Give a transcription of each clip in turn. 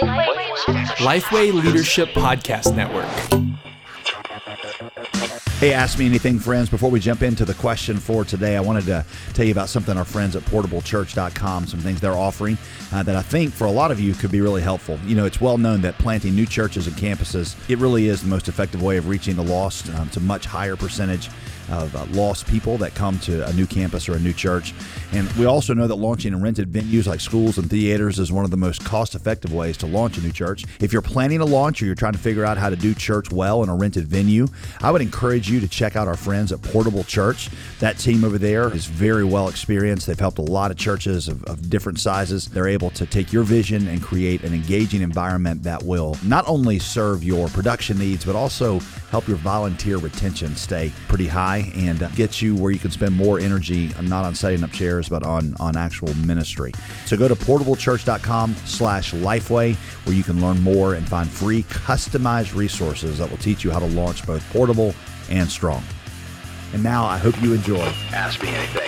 Lifeway Leadership Podcast Network. Hey, Ask Me Anything, friends. Before we jump into the question for today, I wanted to tell you about something our friends at portablechurch.com, some things they're offering uh, that I think for a lot of you could be really helpful. You know, it's well known that planting new churches and campuses, it really is the most effective way of reaching the lost. Um, a much higher percentage of uh, lost people that come to a new campus or a new church. And we also know that launching in rented venues like schools and theaters is one of the most cost effective ways to launch a new church. If you're planning a launch or you're trying to figure out how to do church well in a rented venue, I would encourage you to check out our friends at Portable Church. That team over there is very well experienced. They've helped a lot of churches of, of different sizes. They're able to take your vision and create an engaging environment that will not only serve your production needs, but also help your volunteer retention stay pretty high and get you where you can spend more energy not on setting up chairs but on on actual ministry. So go to portablechurch.com slash lifeway where you can learn more and find free customized resources that will teach you how to launch both portable and strong. And now i hope you enjoy. Ask me anything.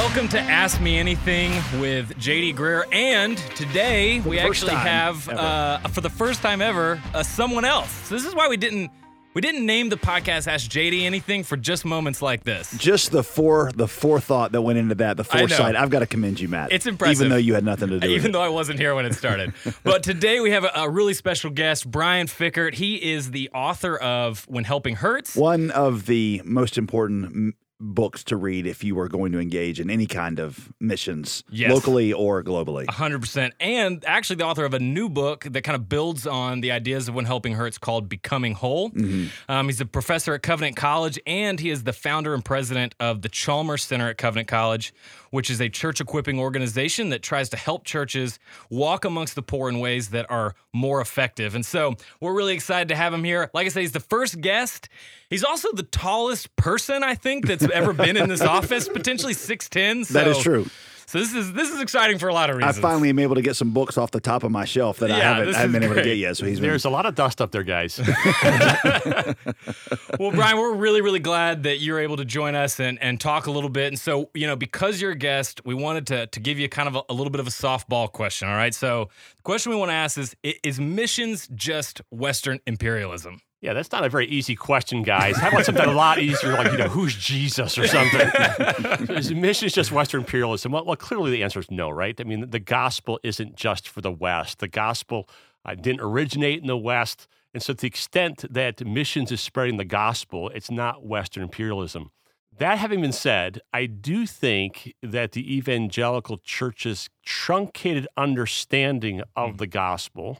Welcome to Ask Me Anything with JD Greear, and today we actually have, uh, for the first time ever, uh, someone else. So this is why we didn't we didn't name the podcast Ask JD Anything for just moments like this. just the fore the forethought that went into that the foresight i've got to commend you matt It's impressive. even though you had nothing to do with Even though I wasn't here when it started. but today we have a, a really special guest, Brian Fikkert. He is the author of When Helping Hurts. one of the most important books to read if you were going to engage in any kind of missions Yes. locally or globally 100%. And actually, the author of a new book that kind of builds on the ideas of When Helping Hurts called Becoming Whole. Um, he's a professor at Covenant College, and he is the founder and president of the Chalmers Center at Covenant College, which is a church equipping organization that tries to help churches walk amongst the poor in ways that are more effective. And so we're really excited to have him here. Like I said, he's the first guest. He's also the tallest person, I think, that's ever been in this office, potentially 6'10. So, that is true So this is this is exciting for a lot of reasons. i finally am able to get some books off the top of my shelf that i haven't, I haven't is been able to get yet so he's been There's a lot of dust up there, guys. Well, Brian, we're really, really glad that you're able to join us and, and talk a little bit. And so, you know, because you're a guest, we wanted to, to give you kind of a, a little bit of a softball question. All right. So, the question we want to ask is Is missions just Western imperialism? Yeah, that's not a very easy question, guys. How about something a lot easier, like you know, who's Jesus or something? Is mission is just Western imperialism? Well, well, clearly the answer is no, right? I mean, the gospel isn't just for the West. The gospel uh, didn't originate in the West, and so to the extent that missions is spreading the gospel, it's not Western imperialism. That having been said, I do think that the evangelical church's truncated understanding of the gospel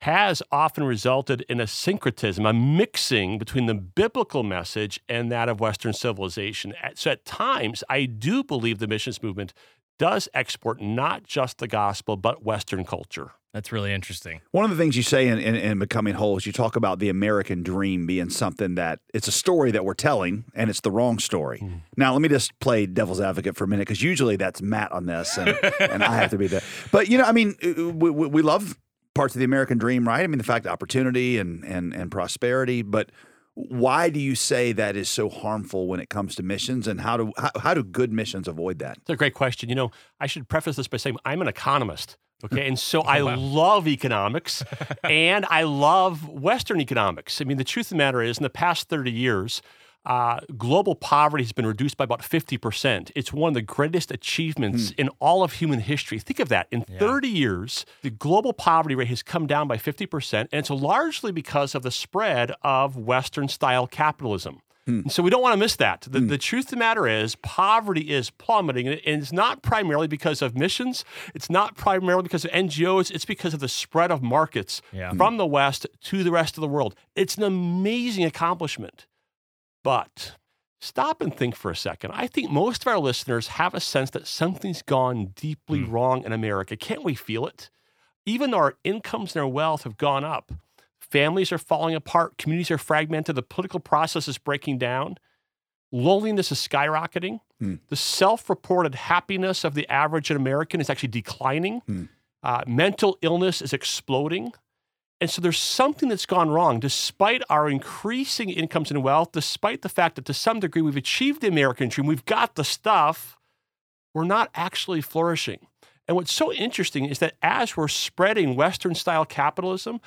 has often resulted in a syncretism, a mixing between the biblical message and that of Western civilization. So at times, I do believe the missions movement does export not just the gospel, but Western culture. That's really interesting. one of the things you say in, in, in becoming whole is you talk about the american dream being something that it's a story that we're telling and it's the wrong story now let me just play devil's advocate for a minute because usually that's matt on this and, and i have to be the but you know i mean uh, we, we, we love parts of the american dream right i mean the fact of opportunity and, and, and prosperity but why do you say that is so harmful when it comes to missions and how do how, how do good missions avoid that It's a great question. You know, I should preface this by saying I'm an economist. Okay. And so I oh, love economics and I love Western economics. I mean, the truth of the matter is, in the past 30 years, uh, global poverty has been reduced by about 50%. It's one of the greatest achievements hmm. in all of human history. Think of that. In 30 years, the global poverty rate has come down by 50%, and it's largely because of the spread of Western style capitalism. Hmm. And so we don't want to miss that. The, hmm. the truth of the matter is, poverty is plummeting, and it's not primarily because of missions. It's not primarily because of NGOs. It's because of the spread of markets Yeah. from the West to the rest of the world. It's an amazing accomplishment. But stop and think for a second. I think most of our listeners have a sense that something's gone deeply hmm. wrong in America. Can't we feel it? Even though our incomes and our wealth have gone up, families are falling apart, communities are fragmented, the political process is breaking down, loneliness is skyrocketing, hmm. the self reported happiness of the average American is actually declining. Hmm. Uh, mental illness is exploding. And so there's something that's gone wrong, despite our increasing incomes and wealth, despite the fact that to some degree we've achieved the American dream, we've got the stuff, we're not actually flourishing. And what's so interesting is that as we're spreading Western style capitalism,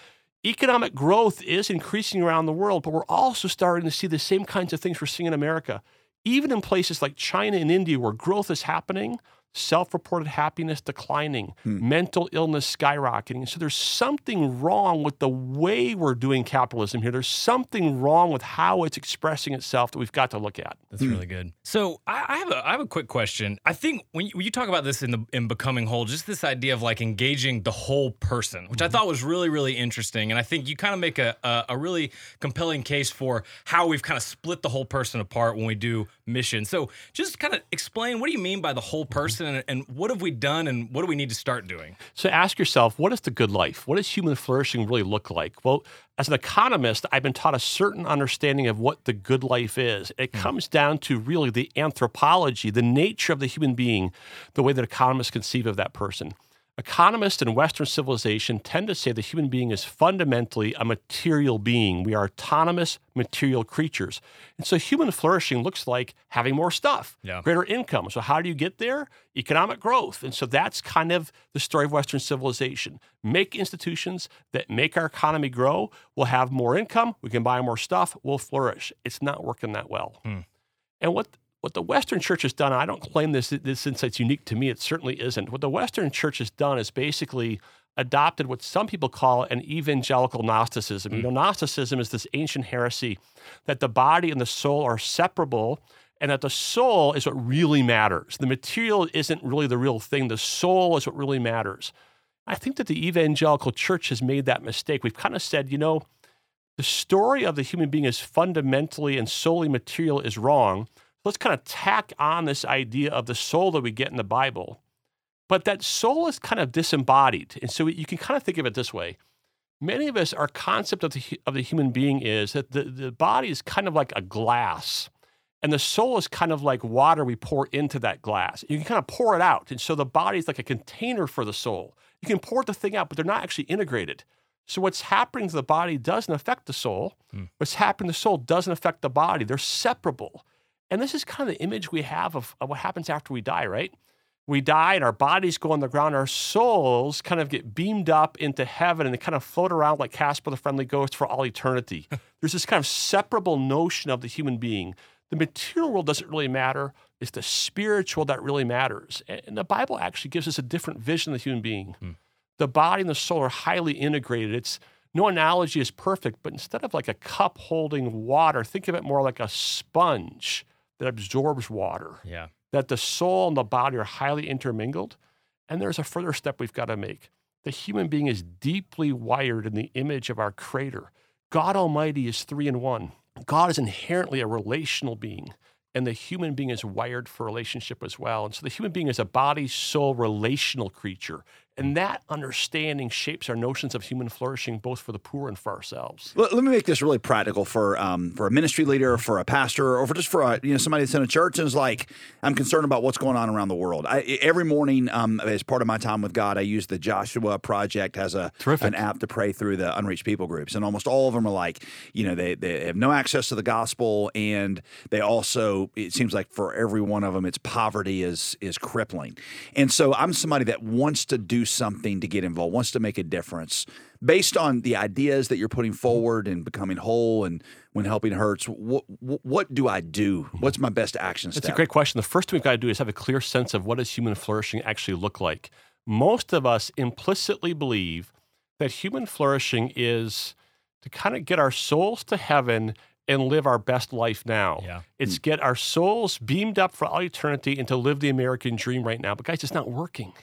economic growth is increasing around the world, but we're also starting to see the same kinds of things we're seeing in America. Even in places like China and India, where growth is happening, self reported happiness declining, hmm. mental illness skyrocketing. So there's something wrong with the way we're doing capitalism here. There's something wrong with how it's expressing itself that we've got to look at. That's hmm. really good. So I, I, have a I have a quick question. I think when you, when you, talk about this in the in becoming whole, just this idea of like engaging the whole person, which mm-hmm. I thought was really really interesting, and I think you kind of make a, a a really compelling case for how we've kind of split the whole person apart when we do mission. So just kind of explain what do you mean by the whole person and, and, what have we done and what do we need to start doing? So ask yourself, what is the good life? What does human flourishing really look like? Well, as an economist, I've been taught a certain understanding of what the good life is. It mm. comes down to really the anthropology, the nature of the human being, the way that economists conceive of that person. Economists in Western civilization tend to say the human being is fundamentally a material being. We are autonomous material creatures. And so human flourishing looks like having more stuff, yeah. greater income. So, how do you get there? Economic growth. And so that's kind of the story of Western civilization. Make institutions that make our economy grow. We'll have more income. We can buy more stuff. We'll flourish. It's not working that well. Hmm. And what what the Western Church has done, I don't claim this, this insight's unique to me, it certainly isn't. What the Western Church has done is basically adopted what some people call an evangelical Gnosticism. Mm. You know, Gnosticism is this ancient heresy that the body and the soul are separable and that the soul is what really matters. The material isn't really the real thing, the soul is what really matters. I think that the evangelical church has made that mistake. We've kind of said, you know, the story of the human being is fundamentally and solely material is wrong let's kind of tack on this idea of the soul that we get in the Bible. But that soul is kind of disembodied. And so you can kind of think of it this way. Many of us, our concept of the, of the human being is that the, the body is kind of like a glass, and the soul is kind of like water we pour into that glass. You can kind of pour it out. And so the body is like a container for the soul. You can pour the thing out, but they're not actually integrated. So what's happening to the body doesn't affect the soul. Mm. What's happening to the soul doesn't affect the body. They're separable. And this is kind of the image we have of, of what happens after we die, right? We die and our bodies go on the ground. Our souls kind of get beamed up into heaven and they kind of float around like Casper the Friendly Ghost for all eternity. There's this kind of separable notion of the human being. The material world doesn't really matter. It's the spiritual that really matters. And the Bible actually gives us a different vision of the human being. Hmm. The body and the soul are highly integrated. It's no analogy is perfect, but instead of like a cup holding water, think of it more like a sponge that absorbs water. Yeah. That the soul and the body are highly intermingled. And there's a further step we've got to make. The human being is deeply wired in the image of our creator. God Almighty is three in one. God is inherently a relational being, and the human being is wired for relationship as well. And so the human being is a body, soul, relational creature. And that understanding shapes our notions of human flourishing, both for the poor and for ourselves. Let, let me make this really practical for um, for a ministry leader, for a pastor, or for just for a, you know somebody that's in a church and is like, I'm concerned about what's going on around the world. I, every morning, um, as part of my time with God, I use the Joshua Project as a Terrific. an app to pray through the unreached people groups, and almost all of them are like, you know, they they have no access to the gospel, and they also it seems like for every one of them, it's poverty is is crippling, and so I'm somebody that wants to do something to get involved, wants to make a difference. Based on the ideas that you're putting forward and becoming whole and when helping hurts, what, what do I do? What's my best action step? That's a great question. The first thing we've got to do is have a clear sense of what does human flourishing actually look like. Most of us implicitly believe that human flourishing is to kind of get our souls to heaven and live our best life now. Yeah. It's get our souls beamed up for all eternity and to live the American dream right now. But guys, it's not working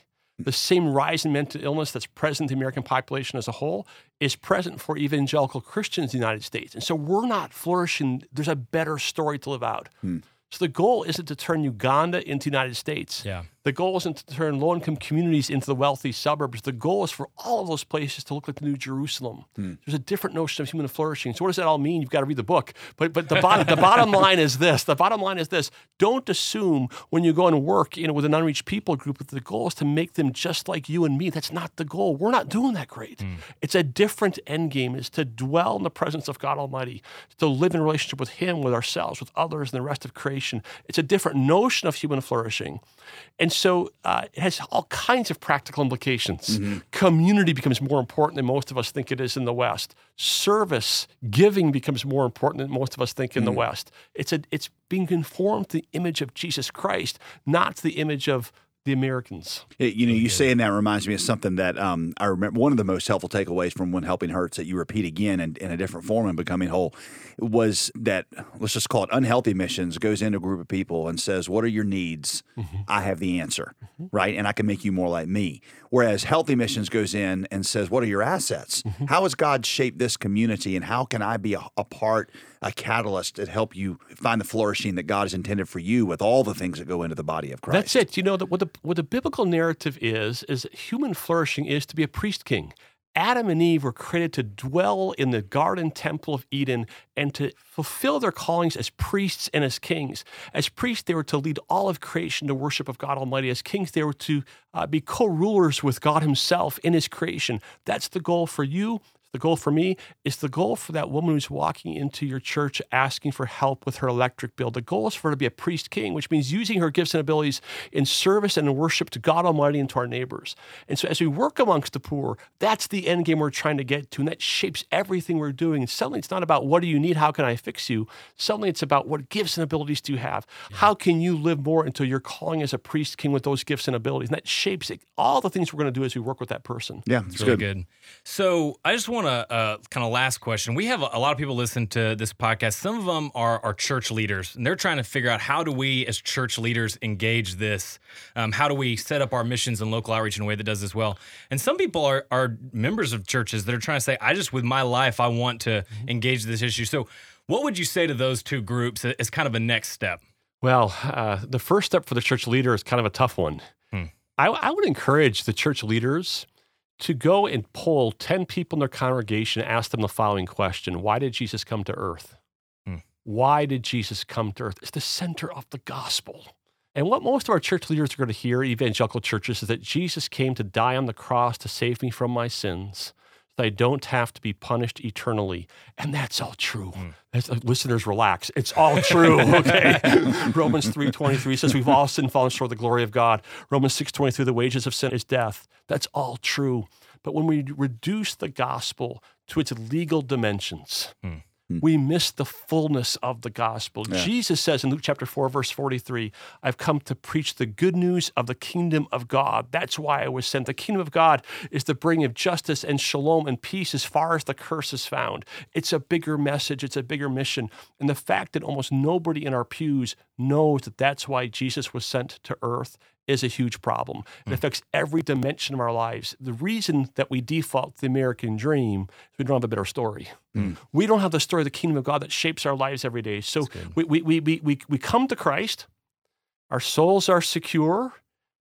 the same rise in mental illness that's present in the American population as a whole is present for evangelical Christians in the United States. And so we're not flourishing. There's a better story to live out. Hmm. So the goal isn't to turn Uganda into the United States. Yeah. The goal isn't to turn low income communities into the wealthy suburbs. The goal is for all of those places to look like the New Jerusalem. Hmm. There's a different notion of human flourishing. So, what does that all mean? You've got to read the book. But, but the, bottom, the bottom line is this the bottom line is this don't assume when you go and work you know, with an unreached people group that the goal is to make them just like you and me. That's not the goal. We're not doing that great. Hmm. It's a different end game, is to dwell in the presence of God Almighty, to live in relationship with Him, with ourselves, with others, and the rest of creation. It's a different notion of human flourishing. And so uh, it has all kinds of practical implications. Community becomes more important than most of us think it is in the West. Service, giving becomes more important than most of us think in the West. It's a it's being conformed to the image of Jesus Christ, not to the image of the Americans. It- you know, you saying that reminds me of something that um, I remember. One of the most helpful takeaways from when helping hurts that you repeat again in, in a different form and becoming whole was that let's just call it unhealthy missions goes into a group of people and says, "What are your needs? Mm-hmm. I have the answer, mm-hmm. right? And I can make you more like me." Whereas healthy missions goes in and says, "What are your assets? Mm-hmm. How has God shaped this community, and how can I be a, a part, a catalyst that help you find the flourishing that God has intended for you with all the things that go into the body of Christ?" That's it. You know that what the what the biblical narrative is is that human flourishing is to be a priest king. Adam and Eve were created to dwell in the garden temple of Eden and to fulfill their callings as priests and as kings. As priests, they were to lead all of creation to worship of God Almighty. As kings, they were to uh, be co-rulers with God Himself in His creation. That's the goal for you. The goal for me is the goal for that woman who's walking into your church asking for help with her electric bill. The goal is for her to be a priest king, which means using her gifts and abilities in service and in worship to God Almighty and to our neighbors. And so as we work amongst the poor, that's the end game we're trying to get to. And that shapes everything we're doing. And suddenly it's not about what do you need? How can I fix you? Suddenly it's about what gifts and abilities do you have? How can you live more until you're calling as a priest king with those gifts and abilities? And that shapes it, all the things we're going to do as we work with that person. yeah, it's It's really good. good. So I just want to uh, kind of last question. We have a, a lot of people listen to this podcast. Some of them are, are church leaders, and they're trying to figure out how do we, as church leaders, engage this? Um, how do we set up our missions and local outreach in a way that does this well? And some people are are members of churches that are trying to say, I just with my life, I want to engage this issue. So, what would you say to those two groups as kind of a next step? Well, uh, the first step for the church leader is kind of a tough one. Hmm. I, I would encourage the church leaders to go and poll 10 people in their congregation and ask them the following question Why did Jesus come to earth? Hmm. Why did Jesus come to earth? It's the center of the gospel. And what most of our church leaders are going to hear, evangelical churches, is that Jesus came to die on the cross to save me from my sins. So I don't have to be punished eternally. And that's all true. That's, uh, listeners, relax. It's all true. Okay. Romans 3.23 says we've all sinned and fallen short of the glory of God. Romans 6.23, the wages of sin is death. That's all true. But when we reduce the gospel to its legal dimensions, Hmm. we miss the fullness of the gospel. Jesus says in Luke chapter 4, verse 43, I've come to preach the good news of the kingdom of God. That's why I was sent. The kingdom of God is the bringing of justice and shalom and peace as far as the curse is found. It's a bigger message, it's a bigger mission. And the fact that almost nobody in our pews knows that that's why Jesus was sent to earth is a huge problem. It hmm. affects every dimension of our lives. The reason that we default to the American dream is we don't have a better story. Hmm. We don't have the story of the kingdom of God that shapes our lives every day. So we, we, we, we, we, we come to Christ, our souls are secure,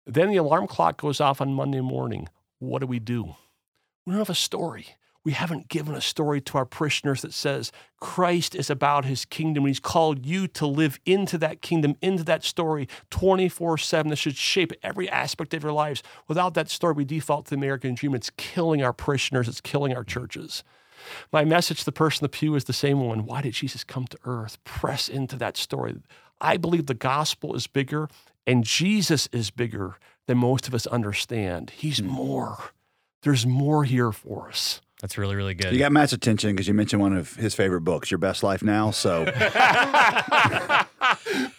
then the alarm clock goes off on Monday morning. What do we do? We don't have a story. We haven't given a story to our parishioners that says Christ is about his kingdom. and He's called you to live into that kingdom, into that story 24 7. That should shape every aspect of your lives. Without that story, we default to the American dream. It's killing our parishioners, it's killing our churches. My message to the person in the pew is the same one. Why did Jesus come to earth? Press into that story. I believe the gospel is bigger and Jesus is bigger than most of us understand. He's hmm. more. There's more here for us. That's really, really good. You got Matt's attention because you mentioned one of his favorite books, Your Best Life Now. So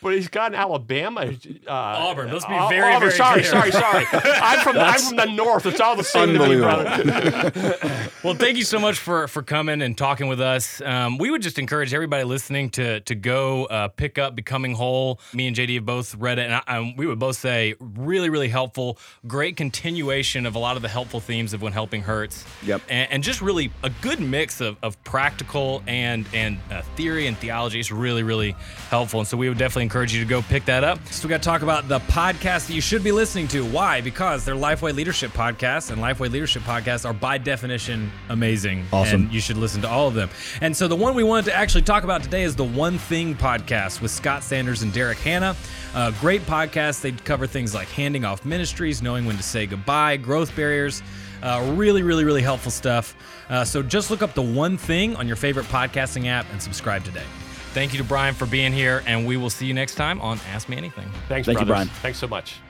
But he's got an Alabama. Uh, Auburn. Let's be Au- very, Auburn. very sorry, clear. sorry, sorry. I'm from I'm from the north. It's all the same to me, brother. Well, thank you so much for for coming and talking with us. Um, we would just encourage everybody listening to to go uh, pick up "Becoming Whole." Me and JD have both read it, and I, um, we would both say really, really helpful. Great continuation of a lot of the helpful themes of when helping hurts. Yep. And, and just just really a good mix of, of practical and and uh, theory and theology. It's really really helpful, and so we would definitely encourage you to go pick that up. So we got to talk about the podcast that you should be listening to. Why? Because they're Lifeway Leadership podcasts, and Lifeway Leadership podcasts are by definition amazing. Awesome. And you should listen to all of them. And so the one we wanted to actually talk about today is the One Thing podcast with Scott Sanders and Derek Hanna. Uh, great podcast. They cover things like handing off ministries, knowing when to say goodbye, growth barriers. Uh, really, really, really helpful stuff. Uh, so just look up the One Thing on your favorite podcasting app and subscribe today. Thank you to Brian for being here, and we will see you next time on Ask Me Anything. Thanks, Thank you. Brian. Thanks so much.